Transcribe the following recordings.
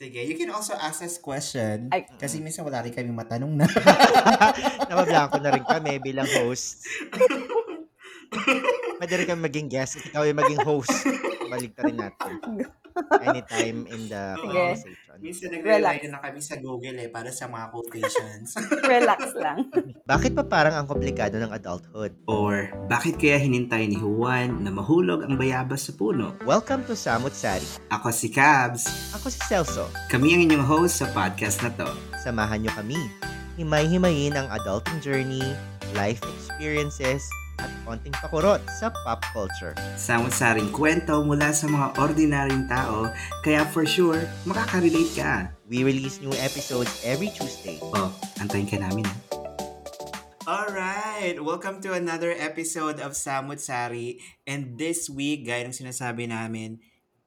Sige, you can also ask us question. Ay. Kasi minsan wala rin kami matanong na. Nabablanko na rin kami bilang hosts. Pwede rin kami maging guest at ikaw yung maging host. Balik rin natin. Anytime in the Sige. conversation. minsan Relax. nagre-rely na kami sa Google eh, para sa mga quotations. Relax lang. Bakit pa parang ang komplikado ng adulthood? Or, bakit kaya hinintay ni Juan na mahulog ang bayabas sa puno? Welcome to Samut Sari. Ako si Cabs. Ako si Celso. Kami ang inyong host sa podcast na to. Samahan nyo kami. Himay-himayin ang adulting journey, life experiences, at konting pakurot sa pop culture. Samot-saring kwento mula sa mga ordinaryong tao, kaya for sure, makaka-relate ka. We release new episodes every Tuesday. Oh, antayin ka namin ha. Alright! Welcome to another episode of Samut Sari. And this week, gaya ng sinasabi namin,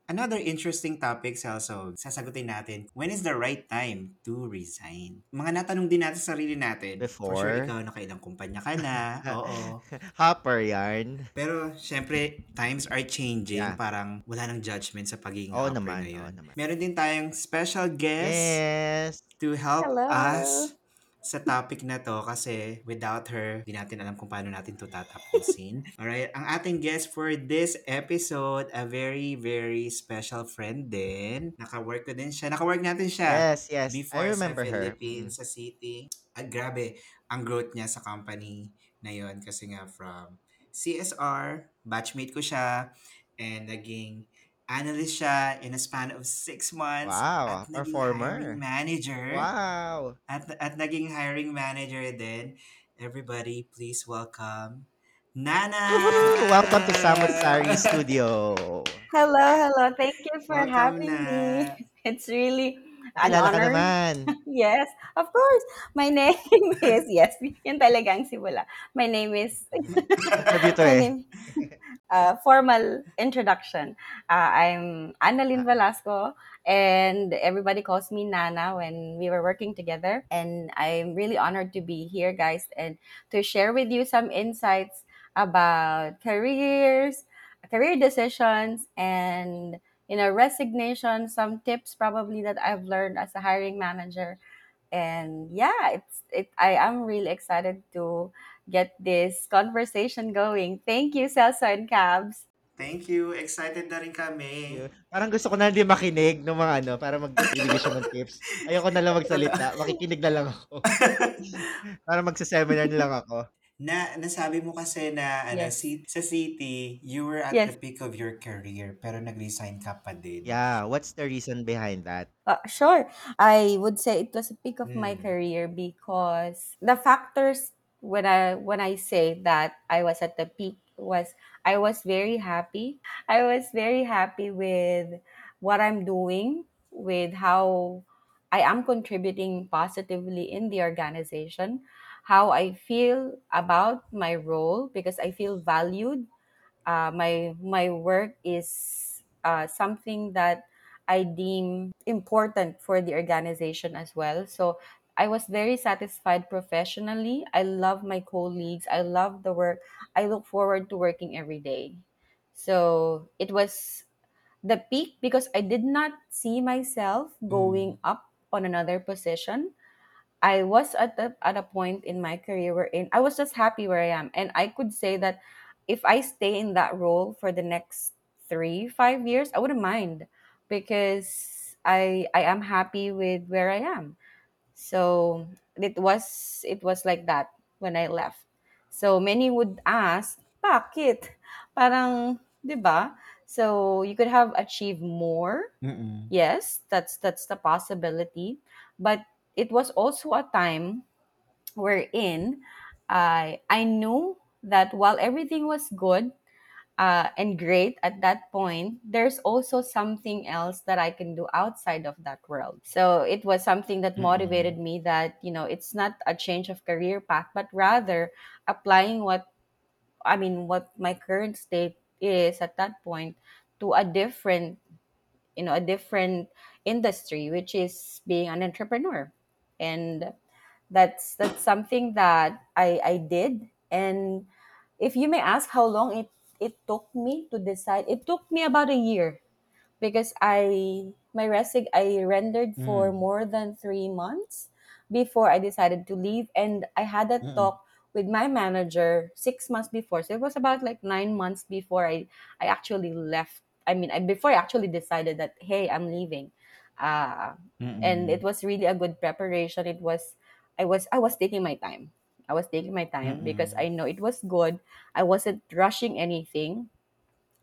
another interesting topic also. Sasagutin natin, when is the right time to resign? Mga natanong din natin sa sarili natin. For sure, Before. ikaw nakailang kumpanya ka na. Oo. Hopper yarn. Pero, syempre, times are changing. Yeah. Parang wala nang judgment sa pagiging Oo hopper naman, ngayon. oo naman. Meron din tayong special guest Yes. to help Hello. us sa topic na to kasi without her, di natin alam kung paano natin to tatapusin. Alright, ang ating guest for this episode, a very, very special friend din. Naka-work ko din siya. Naka-work natin siya Yes, yes. before I remember sa her. Philippines, sa city. At grabe, ang growth niya sa company na yon kasi nga from CSR, batchmate ko siya, and naging analyst siya in a span of six months. Wow, at naging performer. hiring manager. Wow. At, at naging hiring manager din. Everybody, please welcome Nana! Welcome to Samut Sari Studio. Hello, hello. Thank you for Welcome having na. me. It's really an Kilala ka honor. naman. Yes, of course. My name is, yes, yun talaga ang simula. My name is, Sabi to eh. name, uh, formal introduction. Uh, I'm Annalyn Velasco, and everybody calls me Nana when we were working together. And I'm really honored to be here, guys, and to share with you some insights about careers, career decisions, and you know resignation. Some tips probably that I've learned as a hiring manager. And yeah, it's it. I am really excited to get this conversation going. Thank you, Celso and Cabs. Thank you. Excited na rin kami. Parang gusto ko na din makinig ng mga ano para magbibigay siya ng tips. Ayoko na lang magsalita. Makikinig na lang ako. para magsa-seminar na lang ako. Na nasabi mo kasi na ano, Yes. si- sa city, you were at Yes. the peak of your career pero nag-resign ka pa din. Yeah, what's the reason behind that? Uh, sure. I would say it was a peak of my Mm. career because the factors when I when I say that I was at the peak was I was very happy. I was very happy with what I'm doing, with how I am contributing positively in the organization, how I feel about my role because I feel valued. Uh, my my work is uh, something that I deem important for the organization as well. So I was very satisfied professionally. I love my colleagues. I love the work. I look forward to working every day. So it was the peak because I did not see myself going mm. up on another position. I was at the, at a point in my career wherein I was just happy where I am, and I could say that if I stay in that role for the next three five years, I wouldn't mind because I I am happy with where I am. So it was it was like that when I left. So many would ask, bakit? Parang, 'di ba? So you could have achieved more Mm-mm. yes that's that's the possibility but it was also a time wherein i i knew that while everything was good uh, and great at that point there's also something else that i can do outside of that world. So it was something that Mm-mm. motivated me that you know it's not a change of career path but rather applying what i mean what my current state is at that point to a different you know a different industry which is being an entrepreneur. And that's that's something that i i did. And if you may ask how long it it took me to decide it took me about a year because i my resig I rendered for Mm. more than three months before I decided to leave, and I had a Mm. talk with my manager six months before. So it was about like nine months before I I actually left. I mean, I, before I actually decided that hey, I'm leaving. Uh, and it Mm. was really a good preparation. It was I was I was taking my time. I was taking my time because Mm. I know it was good. I wasn't rushing anything.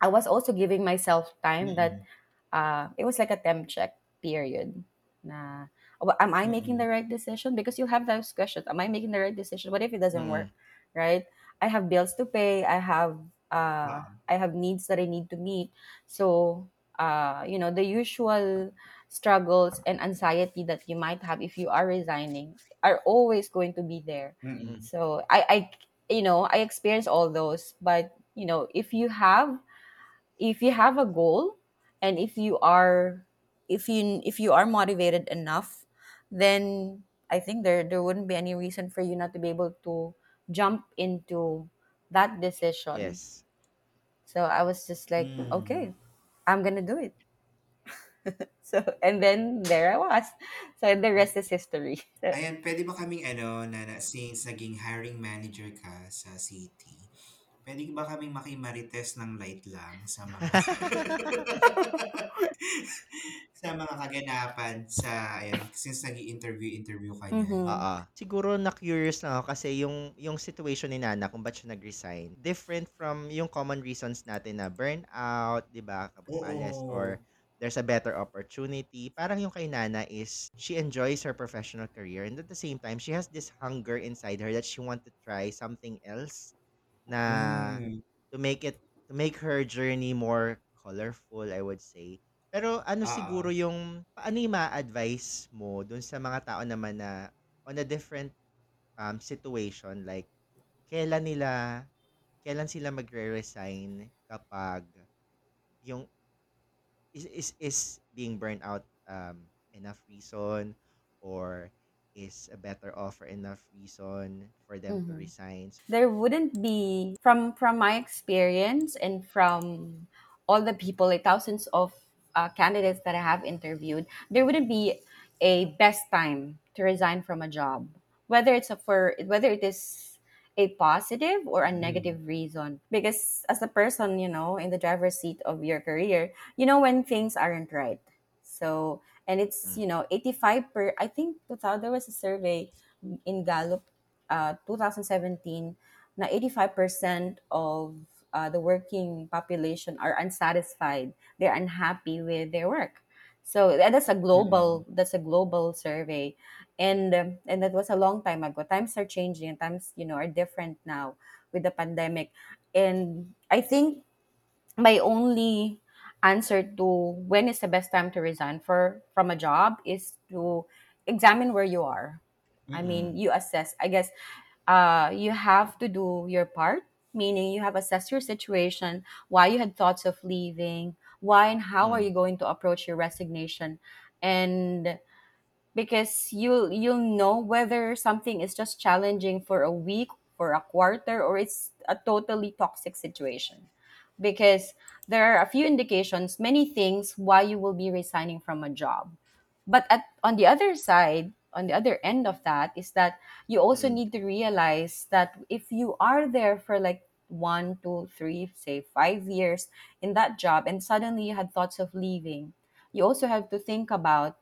I was also giving myself time that Mm. uh, it was like a temp check period. Na, "Oh, am I making the right decision? Because you have those questions. Am I making the right decision? What if it doesn't work? Mm. Right? I have bills to pay. I have uh, Oo. I have needs that I need to meet. So uh, you know the usual struggles and anxiety that you might have if you are resigning are always going to be there. Mm. Mm. So I, I you know I experience all those, but you know if you have if you have a goal and if you are if you if you are motivated enough then i think there there wouldn't be any reason for you not to be able to jump into that decision Yes. so i was just like Mm. okay i'm gonna do it so and then there i was so the rest is history so Ayan, pwede ba kaming ano, na, na since naging hiring manager ka sa city, pwede ba kaming makimarites ng light lang sa mga sa mga kaganapan sa, ayan, since nag interview interview ka niyan. mm-hmm, Oo. Siguro na-curious lang ako kasi yung yung situation ni Nana kung ba't siya nag-resign, different from yung common reasons natin na burnout, 'di ba, kapapalas or Oo. There's a better opportunity. Parang yung kay Nana is she enjoys her professional career and at the same time, she has this hunger inside her that she want to try something else na Hmm. to make it to make her journey more colorful, I would say. Pero ano Oo. siguro yung paano yung ma-advise mo dun sa mga tao naman na on a different um, situation like kailan nila kailan sila magre-resign kapag yung is is is being burnt out um enough reason or is a better offer enough reason for them to mm-hmm. resign? there wouldn't be from from my experience and from all the people like thousands of uh, candidates that i have interviewed there wouldn't be a best time to resign from a job whether it's a for whether it is a positive or a Mm. negative reason. Because as a person you know in the driver's seat of your career you know when things aren't right. So and it's Mm, you know 85 per i think 2000 there was a survey in Gallup uh, 2017 na 85% of uh, the working population are unsatisfied. They're unhappy with their work. So that's a Mm. global that's a global survey and um, and that was a long time ago. Times are changing and times you know are different now with the pandemic. And i think my only answer to when is the best time to resign for from a job is to examine where you are. I mean Mm. you assess i guess uh, you have to do your part, meaning you have assessed your situation, why you had thoughts of leaving, why and how are mm, you going to approach your resignation, and because you'll you'll know whether something is just challenging for a week, for a quarter, or it's a totally toxic situation. Because there are a few indications, many things why you will be resigning from a job but at on the other side on the other end of that is that you also mm, need to realize that if you are there for like one two three say five years in that job and suddenly you had thoughts of leaving you also have to think about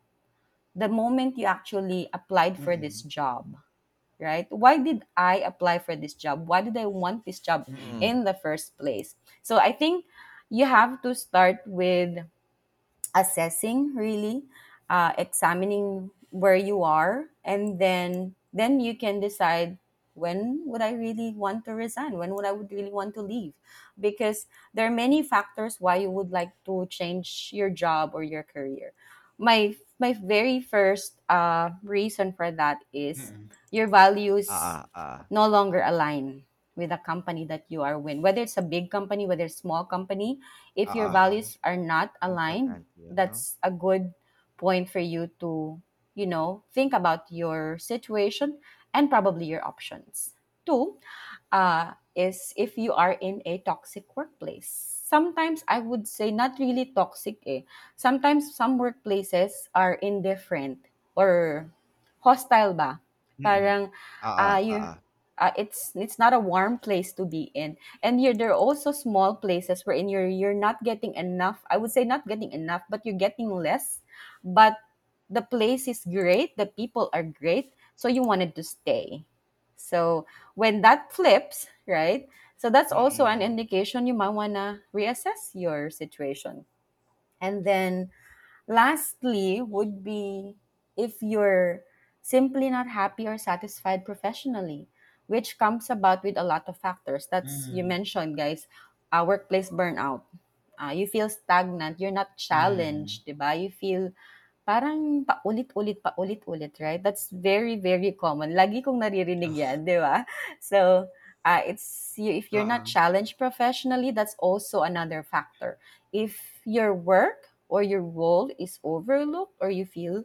the moment you actually applied for this Mm. job right? Why did i apply for this job? Why did i want this job Mm. mm, in the first place? So i think you have to start with assessing really uh, examining where you are and then then you can decide when would i really want to resign? When would i would really want to leave? Because there are many factors why you would like to change your job or your career my my very first uh, reason for that is Mm. your values ah, ah, no longer align with the company that you are with. Whether it's a big company whether it's a small company if your ah, values are not aligned importante yun, no? that's a good point for you to you know think about your situation and probably your options. Two uh, is if you are in a toxic workplace sometimes I would say not really toxic eh. Sometimes some workplaces are indifferent or hostile ba. Mm. Parang uh, you uh, it's it's not a warm place to be in. And you're, there are also small places wherein you're you're not getting enough. I would say not getting enough, but you're getting less. But the place is great, the people are great, so you wanted to stay. So when that flips, right? So that's also an Mm. indication you might wanna reassess your situation. And then lastly would be if you're simply not happy or satisfied professionally, which comes about with a lot of factors. That's you Mhm. mentioned, guys. Uh, workplace burnout. Uh, you feel stagnant. You're not Mm. challenged, diba? You feel Parang paulit-ulit, paulit-ulit, right? That's very, very common. Lagi kong naririnig 'yan, 'di ba? So, ah, it's you if you're not challenged professionally, that's also another factor. If your work or your role is overlooked or you feel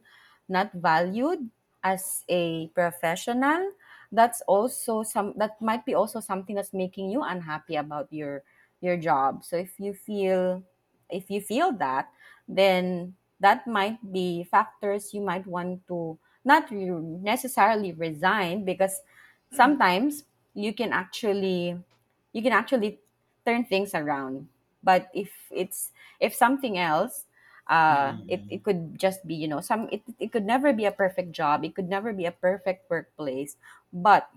not valued as a professional, that's also some that might be also something that's making you unhappy about your your job. So if you feel if you feel that, then that might be factors you might want to not necessarily resign because Mm. sometimes you can actually you can actually turn things around but if it's if something else uh it, Mm. it could just be you know some it, it could never be a perfect job it could never be a perfect workplace but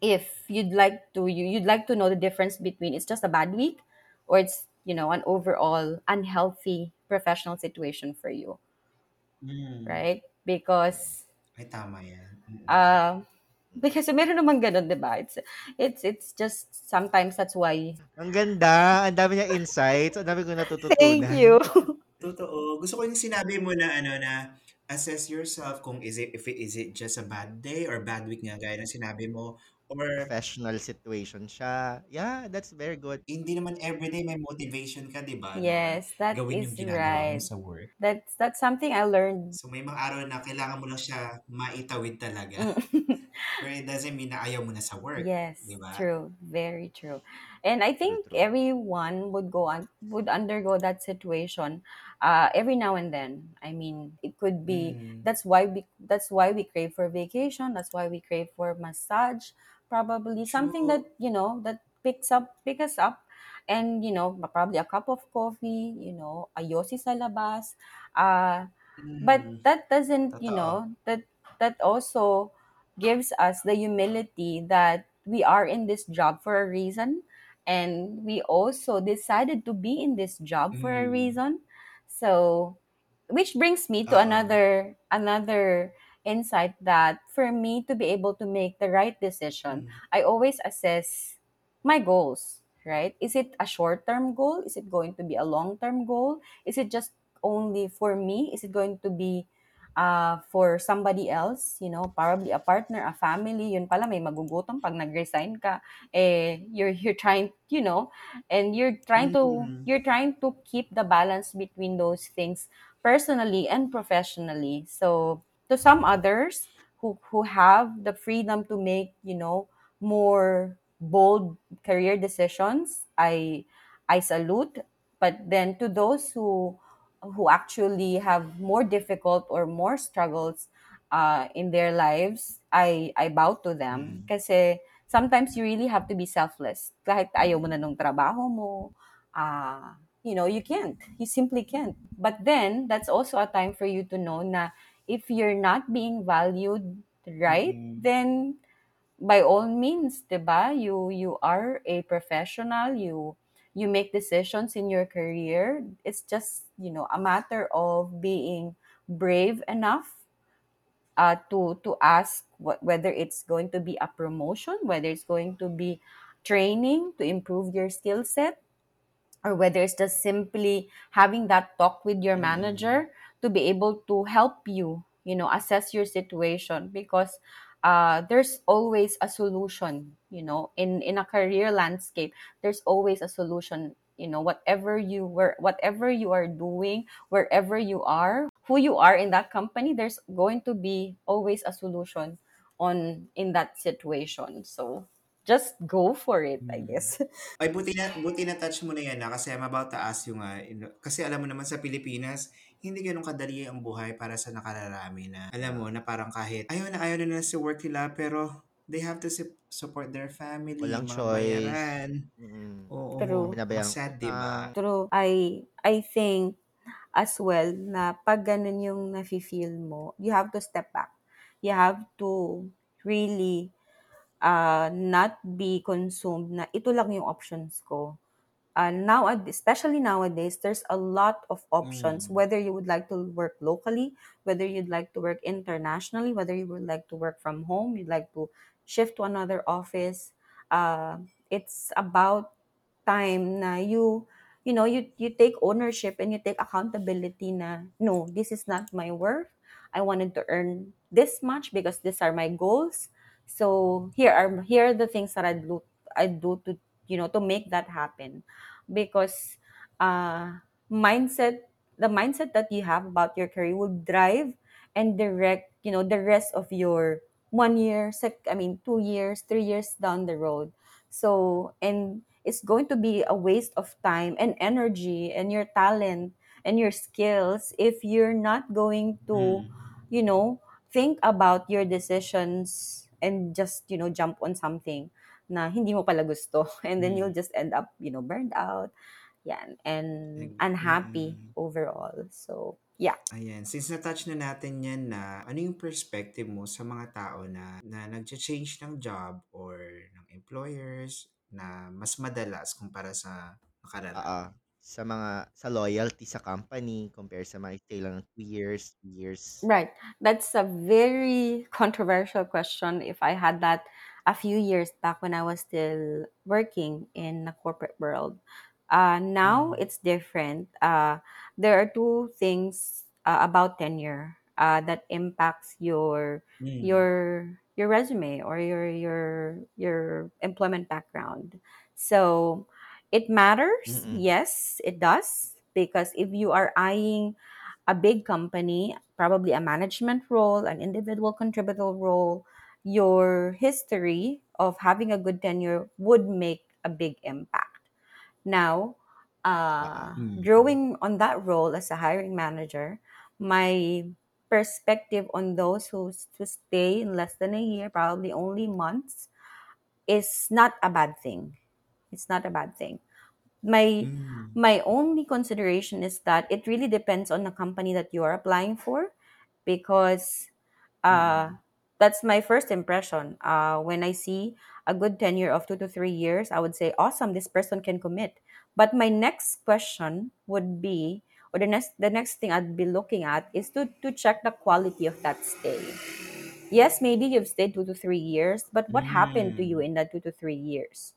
if you'd like to you you'd like to know the difference between it's just a bad week or it's you know an overall unhealthy professional situation for you Mm. right because Ay, tama 'yan. Mm. uh because meron naman ganun, 'di ba? It's it's it's just sometimes that's why Ang ganda, ang dami niyang insights, ang dami kong thank natututunan. you. Totoo. Gusto ko yung sinabi mo na ano, na assess yourself kung is it if it is it just a bad day or bad week nga gaya ng sinabi mo or Professional situation siya. Yeah, that's very good. hindi naman everyday may motivation ka, 'di ba, na yes, that gawin yung is mo right. sa work. That's that's something I learned. So, may mga araw na kailangan mo lang siya maitawid talaga. Pero it doesn't mean na ayaw mo na sa work, Yes, 'di ba? true. Very true. And I True, think true. everyone would go on would undergo that situation uh every now and then. I mean, it could be Mm. that's why we that's why we crave for vacation, that's why we crave for massage, probably something that, True. you know, that picks up pick us up and you know, probably a cup of coffee, you know, a yosi sa labas. Uh but Mm. that doesn't you Totoo. know that that also gives us the humility that we are in this job for a reason and we also decided to be in this job for a Mm. reason so which brings me to Oo. another another insight that for me to be able to make the right decision Mm. i always assess my goals right is it a short term goal is it going to be a long term goal is it just only for me is it going to be uh, for somebody else you know probably a partner a family yun pala may magugutom pag nag-resign ka eh you're you're trying you know and you're trying to Mm. you're trying to keep the balance between those things personally and professionally. So to some others who who have the freedom to make, you know, more bold career decisions, I I salute. But then to those who who actually have more difficult or more struggles uh, in their lives, I I bow to them. Mm. Kasi sometimes you really have to be selfless. Kahit ayaw mo na nung trabaho mo, ah, you know, you can't. You simply can't. But then, that's also a time for you to know na if you're not being valued right, Mm. then by all means, 'di ba? You you are a professional, you you make decisions in your career. It's just, you know, a matter of being brave enough uh, to to ask what, whether it's going to be a promotion, whether it's going to be training to improve your skill set or whether it's just simply having that talk with your Mm. manager to be able to help you you know assess your situation because uh, there's always a solution you know in in a career landscape there's always a solution you know whatever you were whatever you are doing wherever you are who you are in that company there's going to be always a solution on in that situation. So just go for it, I Mm. guess. Ay, buti na buti na-touch mo na 'yan, ah, kasi I'm about to ask you nga, kasi alam mo naman sa Pilipinas, hindi gano'n kadali ang buhay para sa nakararami na alam mo na parang kahit ayaw na ayaw na nila sa work nila, pero they have to sup support their family, Walang mga choice. bayaran. Mm. Oo, True. Binabayaan sad, 'di ba? utang. True. I I think as well na pag ganun yung nafe-feel mo, you have to step back. You have to really uh, not be consumed na ito lang yung options ko. Uh, now, especially nowadays, there's a lot of options. Mm. Whether you would like to work locally, whether you'd like to work internationally, whether you would like to work from home, you'd like to shift to another office. Uh, it's about time na you you know you you take ownership and you take accountability na no this is not my worth i wanted to earn this much because these are my goals so here are here are the things that i do i do to you know to make that happen because uh mindset the mindset that you have about your career will drive and direct you know the rest of your one year sec i mean two years three years down the road so and it's going to be a waste of time and energy and your talent and your skills if you're not going to Mm. you know think about your decisions and just you know jump on something na hindi mo pala gusto and then Mm. you'll just end up you know burned out yan and unhappy mm. overall so yeah Ayan, since na-touch na natin 'yan na ano yung perspective mo sa mga tao na na nagcha-change ng job or ng employers na mas madalas kumpara sa Oo. nakararami? Sa mga sa loyalty sa company compare sa mga stay lang ng 2 years, 3 years. Right. That's a very controversial question. If I had that a few years back when I was still working in the corporate world, uh, now Mm. it's different. Uh, there are two things uh, about tenure uh, that impacts your Mm. your your resume or your your your employment background. So it matters. Mm. Yes, it does because if you are eyeing a big company, probably a management role, an individual contributor role, your history of having a good tenure would make a big impact. Now, uh, Mm. growing on that role as a hiring manager, my perspective on those who, who stay in less than a year, probably only months, is not a bad thing. It's not a bad thing my Mm. my only consideration is that it really depends on the company that you are applying for because uh Mm. that's my first impression uh when i see a good tenure of two to three years i would say awesome this person can commit but my next question would be or the next the next thing i'd be looking at is to to check the quality of that stay yes maybe you've stayed two to three years but what happened to you Mm. in that two to three years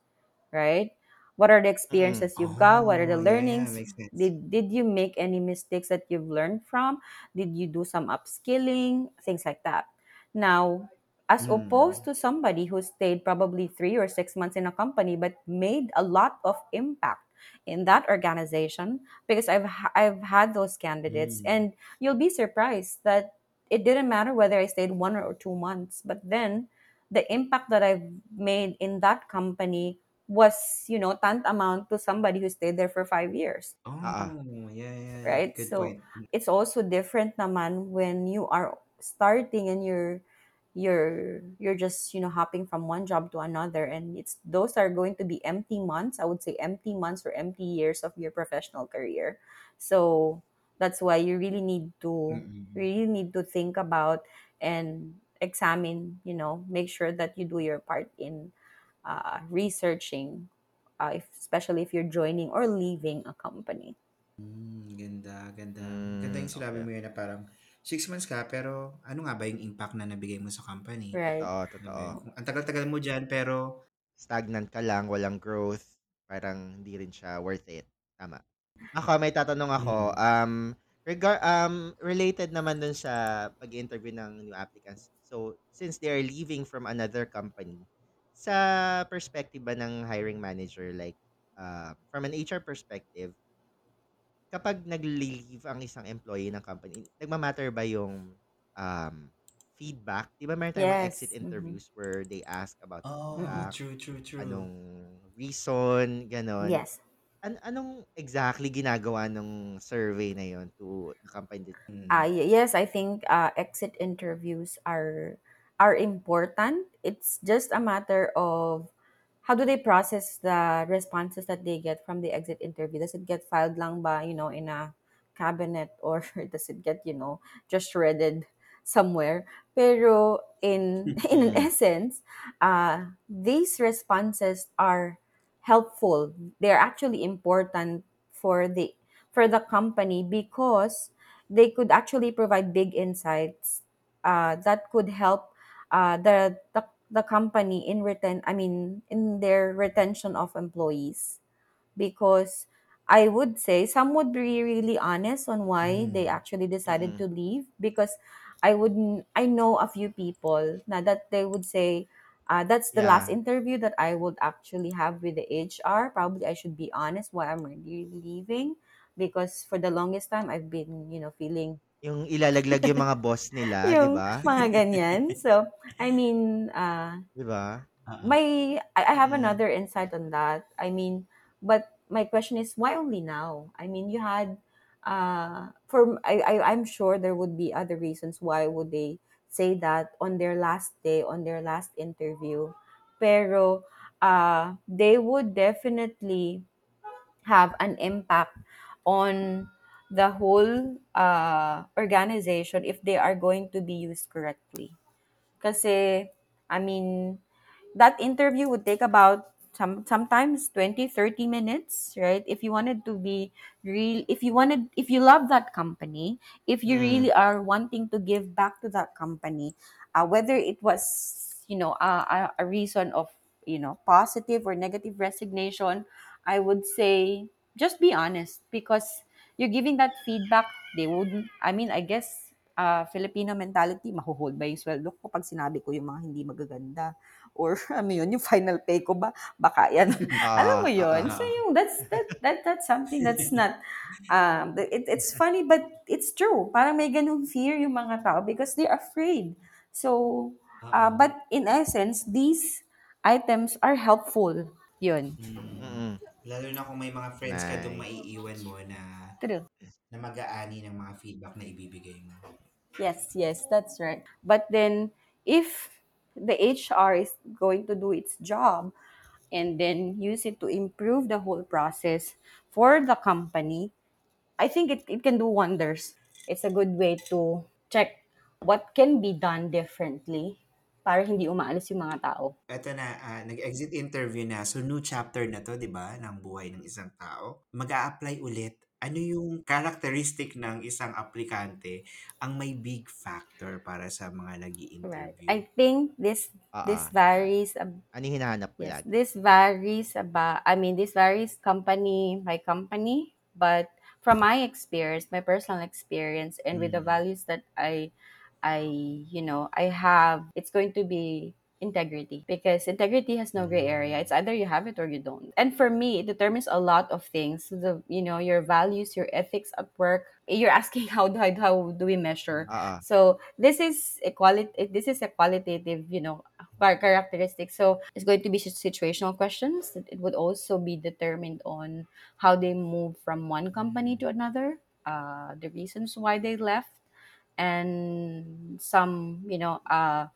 right? What are the Mm. experiences you've got? What are the Oh, yeah, learnings? makes sense. Did did you make any mistakes that you've learned from? Did you do some upskilling? Things like that. Now, as opposed Mm. to somebody who stayed probably three or six months in a company but made a lot of impact in that organization, because I've ha- I've had those candidates, Mm. and you'll be surprised that it didn't matter whether I stayed one or two months, but then the impact that I've made in that company was, you know, tantamount to somebody who stayed there for five years, Oo. Oh, yeah, yeah, yeah. right? Good So point. Mm. it's also different naman when you are starting and you're you're you're just you know hopping from one job to another and it's those are going to be empty months i would say empty months or empty years of your professional career so that's why you really need to Mm. really need to think about and examine you know make sure that you do your part in uh, researching uh, if, especially if you're joining or leaving a company Hmm, ganda, ganda. Ganda Hmm, yung sinabi okey. mo yun na parang 6 months ka pero ano nga ba yung impact na nabigay mo sa company? right Totoo, totoo. Kung ang tagal-tagal mo diyan pero Stagnant ka lang, walang growth, parang hindi rin siya worth it. Tama. Ako, may tatanong ako, mm. um, regar um, related naman dun sa pag-interview ng new applicants. So, since they are leaving from another company, sa perspective ba ng hiring manager, like, uh, from an HR perspective, kapag nagli-leave ang isang employee ng company, nagma-matter ba yung, um, feedback. 'Di ba meron tayong mga exit Yes. Mm-hmm. interviews where they ask about oh, Mm-mm. feedback, true, true, true. anong reason, gano'n. Yes. An anong exactly ginagawa nung survey na yon to the company that Mm. Uh, y- yes, I think uh, exit interviews are are important. It's just a matter of how do they process the responses that they get from the exit interview? Does it get filed lang ba, you know, in a cabinet or does it get, you know, just shredded somewhere? Pero in in an Mm. essence, uh, these responses are helpful. They're actually important for the for the company because they could actually provide big insights uh, that could help uh, the, the the company in retain I mean in their retention of employees. Because I would say some would be really honest on why they Mm. actually decided mm, to leave. Because I wouldn't I know a few people na that they would say uh, that's the last yeah, interview that I would actually have with the HR. Probably I should be honest why I'm really leaving. Because for the longest time I've been you know feeling yung ilalaglag yung mga boss nila, 'di yung ba? mga ganyan. So I mean uh, 'Di ba? Oo. my I, I have Mm. another insight on that. I mean, but my question is why only now? I mean, you had uh for I, I I'm sure there would be other reasons why would they say that on their last day on their last interview. Pero uh they would definitely have an impact on the whole uh organization if they are going to be used correctly. Kasi I mean that interview would take about some sometimes 20 30 minutes right if you wanted to be real if you wanted if you love that company if you Mm, really are wanting to give back to that company uh, whether it was you know a, a, a reason of you know positive or negative resignation i would say just be honest because you're giving that feedback they wouldn't i mean i guess uh, Filipino mentality, mahuhold ba yung sweldo ko pag sinabi ko yung mga hindi magaganda? or ano yun, yung final pay ko ba, baka yan. Alam oo, mo oo. yun? So yung, that's, that, that, that's something that's not, um, it, it's funny, but it's true. Parang may ganung fear yung mga tao because they're afraid. So, uh, but in essence, these items are helpful. Yun. Mm. Lalo na kung may mga friends ka doon nice. maiiwan mo na True. na mag-aani ng mga feedback na ibibigay mo. Yes, yes, that's right. But then, if the HR is going to do its job and then use it to improve the whole process for the company, I think it, it can do wonders. It's a good way to check what can be done differently para hindi umaalis yung mga tao. Eto na, ah, nag-exit interview na. So, new chapter na to, di ba? Ng buhay ng isang tao. mag apply ulit. Ano yung characteristic ng isang aplikante ang may big factor para sa mga nag Right. interview I think this this Oo. varies ab- Ano hinahanap mo Yes, lagi? this varies about, I mean, this varies company by company, but from my experience, my personal experience, and with the Mm. values that I, I, you know, I have, it's going to be integrity because integrity has no gray area. It's either you have it or you don't. And for me, it determines a lot of things. The, you know, your values, your ethics at work. You're asking how do, how do we measure? Oo. So this is a. This is a qualitative, you know, characteristic. So it's going to be situational questions. It it would also be determined on how they move from one company to another, uh, the reasons why they left, and some, you know, uh,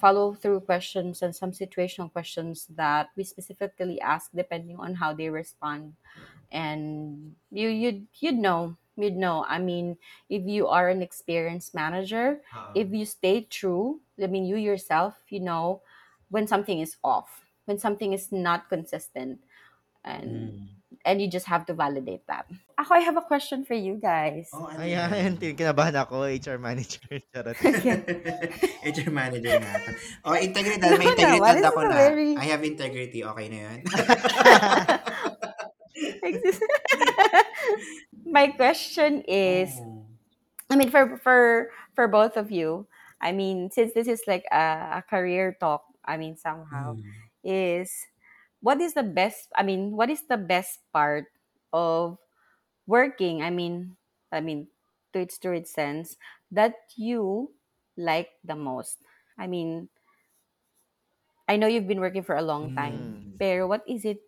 follow through questions and some situational questions that we specifically ask depending on how they respond and you you'd you'd know you'd know i mean if you are an experienced manager Oo. if you stay true i mean you yourself you know when something is off when something is not consistent and Mm. And you just have to validate that ako i have a question for you guys Oh, ano Ayan, yan? kinabahan ako, HR manager. Charot. okay HR manager nga to. Oh, integridad. May no naman integridad it's ako na. very I have integrity. Okay na yun? my question is oh. I mean, for for for both of you, I mean, since this is like a, a career talk, I mean, somehow Mm. is what is the best? I mean, what is the best part of working? I mean, I mean, to its true its sense that you like the most? I mean, I know you've been working for a long time, Mm. Pero what is it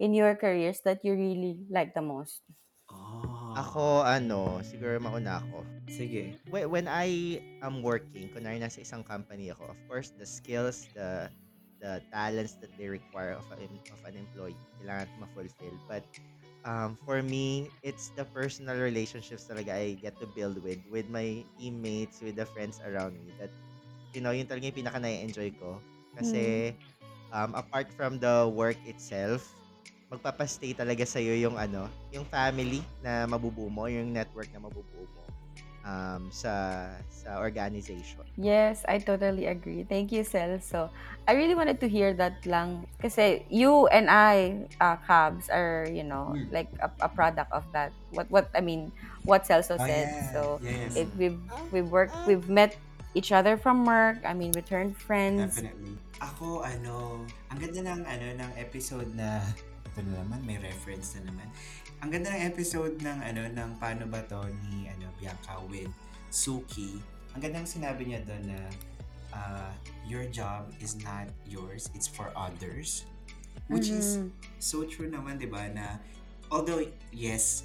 in your careers that you really like the most? Oh. Ako, ano, siguro mauna ako. Sige. When, when I am working, kunwari nasa isang company ako, of course, the skills, the the talents that they require of, a, of an employee, kailangan ma-fulfill. But um, for me, it's the personal relationships talaga I get to build with, with my teammates, with the friends around me. That, you know, yun talaga yung pinaka na-enjoy ko. Kasi, um, apart from the work itself, magpapastay talaga sa'yo yung ano, yung family na mabubuo mo, yung network na mabubuo mo um, sa sa organization. Yes, I totally agree. Thank you, Celso. I really wanted to hear that lang. Kasi you and I, uh, Cabs, are, you know, Hmm. like a, a product of that. What, what I mean, what Celso Oh, said. yeah. So, yes. it, we've, we've worked, we've met each other from work. I mean, we turned friends. Definitely. Ako, ano, ang ganda ng, ano, ng episode na, ito na naman, may reference na naman. Ang ganda ng episode ng, ano, ng paano ba to ni, ano, Bianca with Suki. Ang ganda ng sinabi niya doon na, uh, your job is not yours, it's for others. Which is Mhm. so true naman, di ba, na although, yes,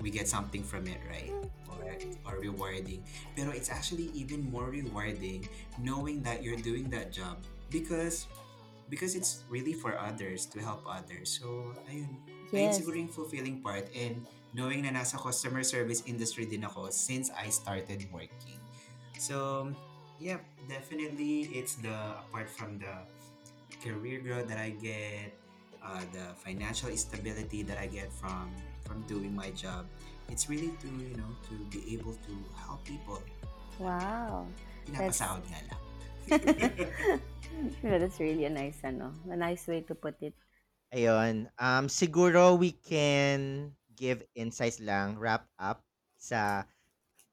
we get something from it, right? Or, or rewarding. Pero it's actually even more rewarding knowing that you're doing that job because because it's really for others to help others. So, ayun. Yes. siguro yung fulfilling part and knowing na nasa customer service industry din ako since I started working. So, yeah, definitely it's the apart from the career growth that I get, uh, the financial stability that I get from from doing my job. It's really to, you know, to be able to help people. Wow. Pinapasahod nga lang. Yeah, that's really a nice, ano, a nice way to put it. Ayun. Um, siguro we can give insights lang, wrap up sa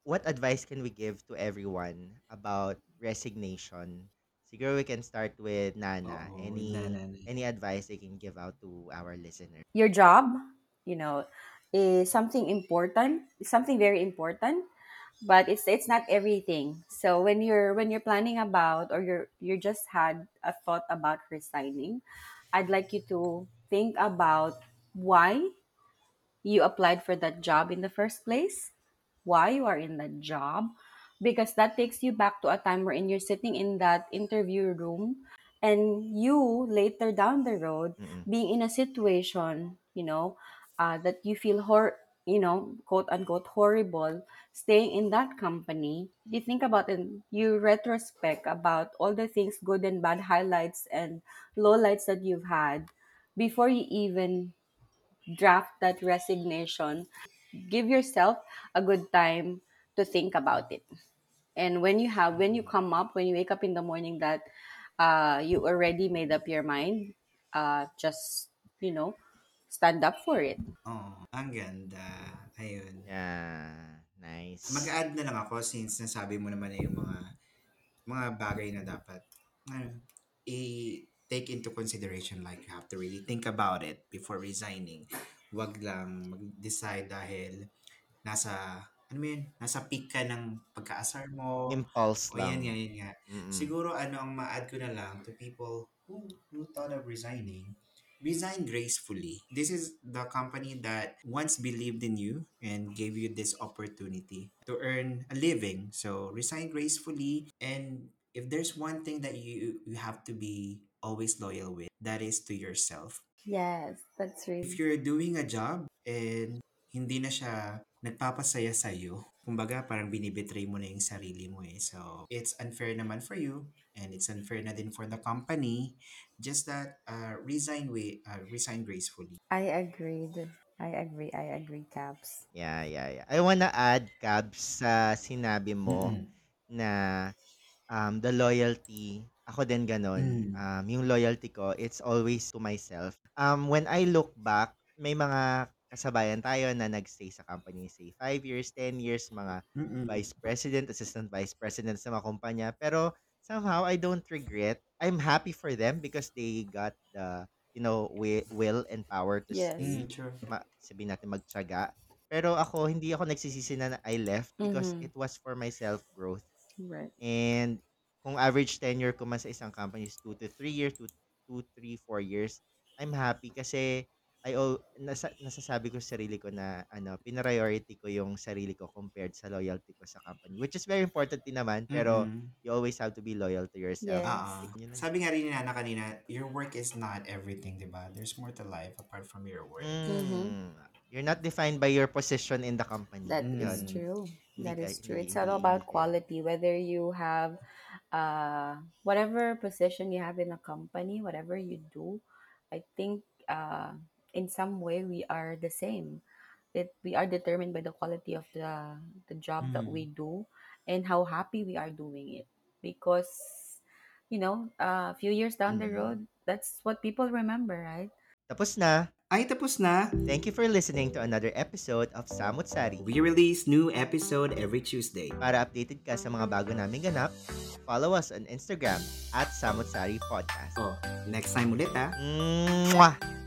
what advice can we give to everyone about resignation. Siguro we can start with Nana. Oo, any Nana. any advice they can give out to our listeners? Your job, you know, is something important, something very important, but it's it's not everything. So when you're when you're planning about or you're you just had a thought about resigning, I'd like you to think about why you applied for that job in the first place, why you are in that job, because that takes you back to a time wherein you're sitting in that interview room and you later down the road Mm-mm. being in a situation, you know, uh, that you feel hor you know, quote unquote horrible, staying in that company, you think about it, you retrospect about all the things, good and bad highlights and lowlights that you've had before you even draft that resignation. Give yourself a good time to think about it. And when you have, when you come up, when you wake up in the morning that uh, you already made up your mind, uh, just, you know, stand up for it. Oo, ang ganda. Ayun. Yeah. Nice. Mag-add na lang ako since nasabi mo naman na yung mga mga bagay na dapat ano, i-take into consideration like you have to really think about it before resigning. Wag lang mag-decide dahil nasa ano mo yun, nasa peak ka ng pagkaasar mo. Impulse O lang. yan nga, yan nga. Mm-mm. Siguro ano ang ma-add ko na lang to people who, who thought of resigning, resign gracefully. This is the company that once believed in you and gave you this opportunity to earn a living. So resign gracefully and if there's one thing that you you have to be always loyal with, that is to yourself. Yes, that's right. If you're doing a job and hindi na siya nagpapasaya sa iyo, kumbaga parang binibetray mo na yung sarili mo eh. So, it's unfair naman for you and it's unfair na din for the company. Just that uh, resign way, uh, resign gracefully. I agreed. I agree. I agree, Caps. Yeah, yeah, yeah. I wanna add, Cabs, sa sinabi mo Mm-mm. na um, the loyalty, ako din ganon. Mm. Um, yung loyalty ko, it's always to myself. Um, when I look back, may mga kasabayan tayo na nagstay sa company, say 5 years, 10 years, mga Mm-mm. vice president, assistant vice president sa mga kumpanya. Pero somehow, I don't regret. I'm happy for them because they got the, you know, wi- will and power to Yes. stay Mm, true. ma- sabihin natin magtiyaga. Pero ako, hindi ako nagsisisi na I left because Mhm. it was for my self-growth. Right. And kung average tenure ko man sa isang company is 2 to 3 years, 2, 2 3, 4 years, I'm happy kasi I al- nasa, nasasabi ko sa sarili ko na ano, pinariority ko yung sarili ko compared sa loyalty ko sa company. Which is very important din naman, pero Mm-mm. you always have to be loyal to yourself. Yes. Yun lang. Sabi nga rin ni Nana kanina, your work is not everything, di ba? There's more to life apart from your work. Mm. You're not defined by your position in the company. That Mm. is Yun. true. Hindi That is true. hindi- It's all about quality. Whether you have uh whatever position you have in a company, whatever you do, I think uh in some way we are the same. That we are determined by the quality of the the job that Mm. we do and how happy we are doing it. Because you know, uh, a few years down the Mm. road, that's what people remember, right? Tapos na. Ay, tapos na. Thank you for listening to another episode of Samut Sari. We release new episode every Tuesday. Para updated ka sa mga bago naming ganap, follow us on Instagram at Samut Sari Podcast. Oh, next time ulit ah. Mwah!